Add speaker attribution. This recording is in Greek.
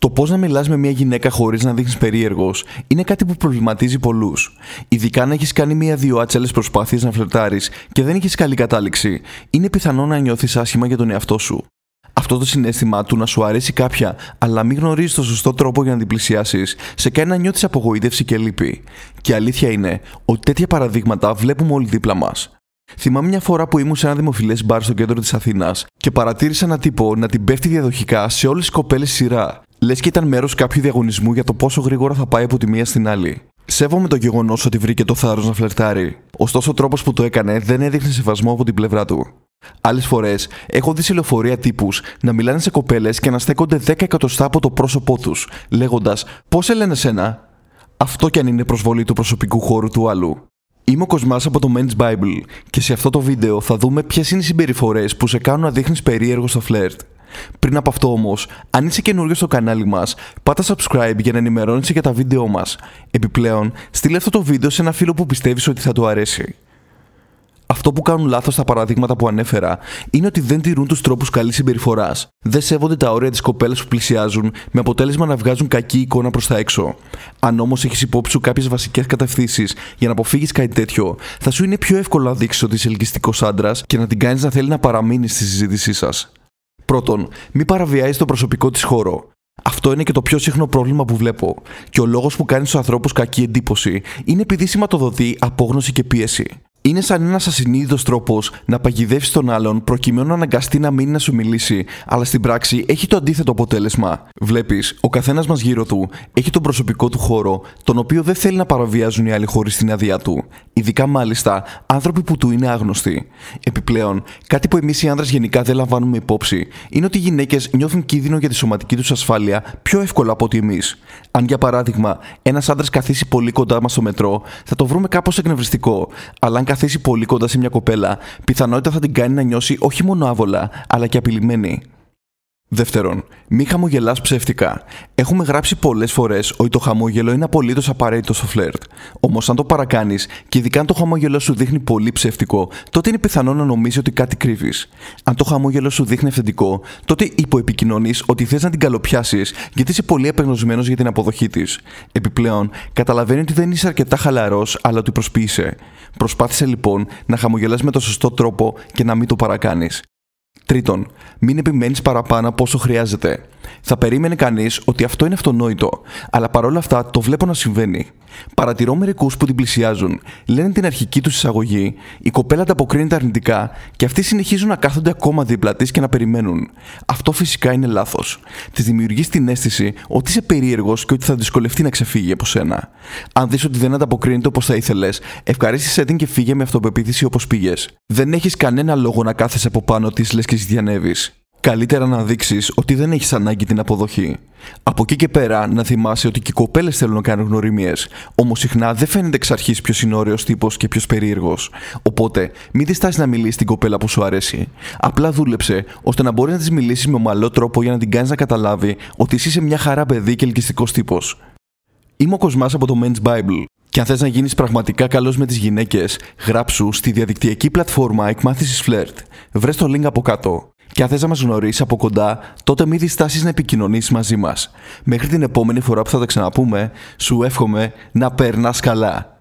Speaker 1: Το πώς να μιλάς με μια γυναίκα χωρίς να δείχνεις περίεργος είναι κάτι που προβληματίζει πολλούς. Ειδικά αν έχεις κάνει μία-δύο άτσαλες προσπάθειες να φλερτάρεις και δεν έχει καλή κατάληξη, είναι πιθανό να νιώθεις άσχημα για τον εαυτό σου. Αυτό το συνέστημα του να σου αρέσει κάποια, αλλά μην γνωρίζεις το σωστό τρόπο για να την πλησιάσεις, σε κάνει να νιώθεις απογοήτευση και λύπη. Και αλήθεια είναι ότι τέτοια παραδείγματα βλέπουμε όλοι δίπλα μας. Θυμάμαι μια φορά που ήμουν σε ένα δημοφιλές μπαρ στο κέντρο της Αθήνας και παρατήρησα ένα τύπο να την πέφτει διαδοχικά σε όλες τις κοπέλες σειρά, λες και ήταν μέρος κάποιου διαγωνισμού για το πόσο γρήγορα θα πάει από τη μία στην άλλη. Σέβομαι το γεγονός ότι βρήκε το θάρρος να φλερτάρει, ωστόσο ο τρόπος που το έκανε δεν έδειχνε σεβασμό από την πλευρά του. Άλλες φορές έχω δει σε λεωφορεία τύπους να μιλάνε σε κοπέλες και να στέκονται 10 εκατοστά από το πρόσωπό τους, λέγοντας Πώς σε λένε σένα; Αυτό κι αν είναι προσβολή του προσωπικού χώρου του άλλου. Είμαι ο Κοσμάς από το Men's Bible και σε αυτό το βίντεο θα δούμε ποιες είναι οι συμπεριφορές που σε κάνουν να δείχνεις περίεργο στο φλερτ. Πριν από αυτό όμως, αν είσαι καινούριο στο κανάλι μας, πάτα subscribe για να ενημερώνεσαι για τα βίντεό μας. Επιπλέον, στείλε αυτό το βίντεο σε ένα φίλο που πιστεύεις ότι θα του αρέσει. Αυτό που κάνουν λάθος στα παραδείγματα που ανέφερα είναι ότι δεν τηρούν τους τρόπους καλής συμπεριφοράς. Δεν σέβονται τα όρια της κοπέλας που πλησιάζουν, με αποτέλεσμα να βγάζουν κακή εικόνα προς τα έξω. Αν όμως έχεις υπόψη σου κάποιες βασικές κατευθύνσεις για να αποφύγεις κάτι τέτοιο, θα σου είναι πιο εύκολο να δείξεις ότι είσαι ελκυστικός άντρας και να την κάνεις να θέλει να παραμείνεις στη συζήτησή σας. Πρώτον, μην παραβιάζει το προσωπικό της χώρο. Αυτό είναι και το πιο συχνό πρόβλημα που βλέπω. Και ο λόγος που κάνει στους ανθρώπους κακή εντύπωση είναι επειδή σηματοδοτεί απόγνωση και πίεση. Είναι σαν ένας ασυνείδητος τρόπος να παγιδεύσεις τον άλλον προκειμένου να αναγκαστεί να μείνει να σου μιλήσει, αλλά στην πράξη έχει το αντίθετο αποτέλεσμα. Βλέπεις, ο καθένας μας γύρω του έχει τον προσωπικό του χώρο, τον οποίο δεν θέλει να παραβιάζουν οι άλλοι χωρίς την άδειά του. Ειδικά μάλιστα άνθρωποι που του είναι άγνωστοι. Επιπλέον, κάτι που εμείς οι άνδρες γενικά δεν λαμβάνουμε υπόψη είναι ότι οι γυναίκες νιώθουν κίνδυνο για τη σωματική τους ασφάλεια πιο εύκολα από ότι εμείς. Αν για παράδειγμα ένας άντρα καθίσει πολύ κοντά μας στο μετρό, θα το βρούμε κάπως εκνευριστικό, αλλά αν καθίσει πολύ κοντά σε μια κοπέλα, πιθανότητα θα την κάνει να νιώσει όχι μόνο άβολα, αλλά και απειλημένη. Δεύτερον, μη χαμογελάς ψεύτικα. Έχουμε γράψει πολλές φορές ότι το χαμόγελο είναι απολύτως απαραίτητο στο φλερτ. Όμως, αν το παρακάνεις και ειδικά αν το χαμόγελο σου δείχνει πολύ ψεύτικο, τότε είναι πιθανό να νομίζεις ότι κάτι κρύβεις. Αν το χαμόγελο σου δείχνει αυθεντικό, τότε υποεπικοινωνείς ότι θες να την καλοπιάσεις γιατί είσαι πολύ απεγνωσμένος για την αποδοχή της. Επιπλέον, καταλαβαίνει ότι δεν είσαι αρκετά χαλαρός, αλλά ότι προσποιείσαι. Προσπάθησε λοιπόν να χαμογελάς με το σωστό τρόπο και να μην το παρακάνεις. Τρίτον, μην επιμένεις παραπάνω από όσο χρειάζεται. Θα περίμενε κανείς ότι αυτό είναι αυτονόητο, αλλά παρόλα αυτά το βλέπω να συμβαίνει. Παρατηρώ μερικούς που την πλησιάζουν, λένε την αρχική τους εισαγωγή, η κοπέλα ανταποκρίνεται αρνητικά και αυτοί συνεχίζουν να κάθονται ακόμα δίπλα της και να περιμένουν. Αυτό φυσικά είναι λάθος. Της δημιουργείς την αίσθηση ότι είσαι περίεργος και ότι θα δυσκολευτεί να ξεφύγει από σένα. Αν δεις ότι δεν ανταποκρίνεται όπως θα ήθελες, ευχαρίστησε την και φύγε με αυτοπεποίθηση όπως πήγες. Δεν έχεις κανένα λόγο να κάθεσαι από πάνω της λες και ζητιανεύεις. Καλύτερα να δείξεις ότι δεν έχεις ανάγκη την αποδοχή. Από εκεί και πέρα να θυμάσαι ότι και οι κοπέλες θέλουν να κάνουν γνωριμίες. Όμως συχνά δεν φαίνεται εξ αρχής ποιος είναι ωραίος τύπος και ποιος περίεργος. Οπότε μην διστάσεις να μιλήσεις στην κοπέλα που σου αρέσει. Απλά δούλεψε ώστε να μπορείς να της μιλήσεις με ομαλό τρόπο για να την κάνεις να καταλάβει ότι εσύ είσαι μια χαρά παιδί και ελκυστικός τύπος. Είμαι ο Κοσμάς από το Men's Bible. Και αν θες να γίνεις πραγματικά καλός με τις γυναίκες, γράψου στη διαδικτυακή πλατφόρμα εκμάθησης Flirt. Βρες το link από κάτω. Και αν θες να μας γνωρίσεις από κοντά, τότε μην διστάσεις να επικοινωνήσεις μαζί μας. Μέχρι την επόμενη φορά που θα τα ξαναπούμε, σου εύχομαι να περνάς καλά.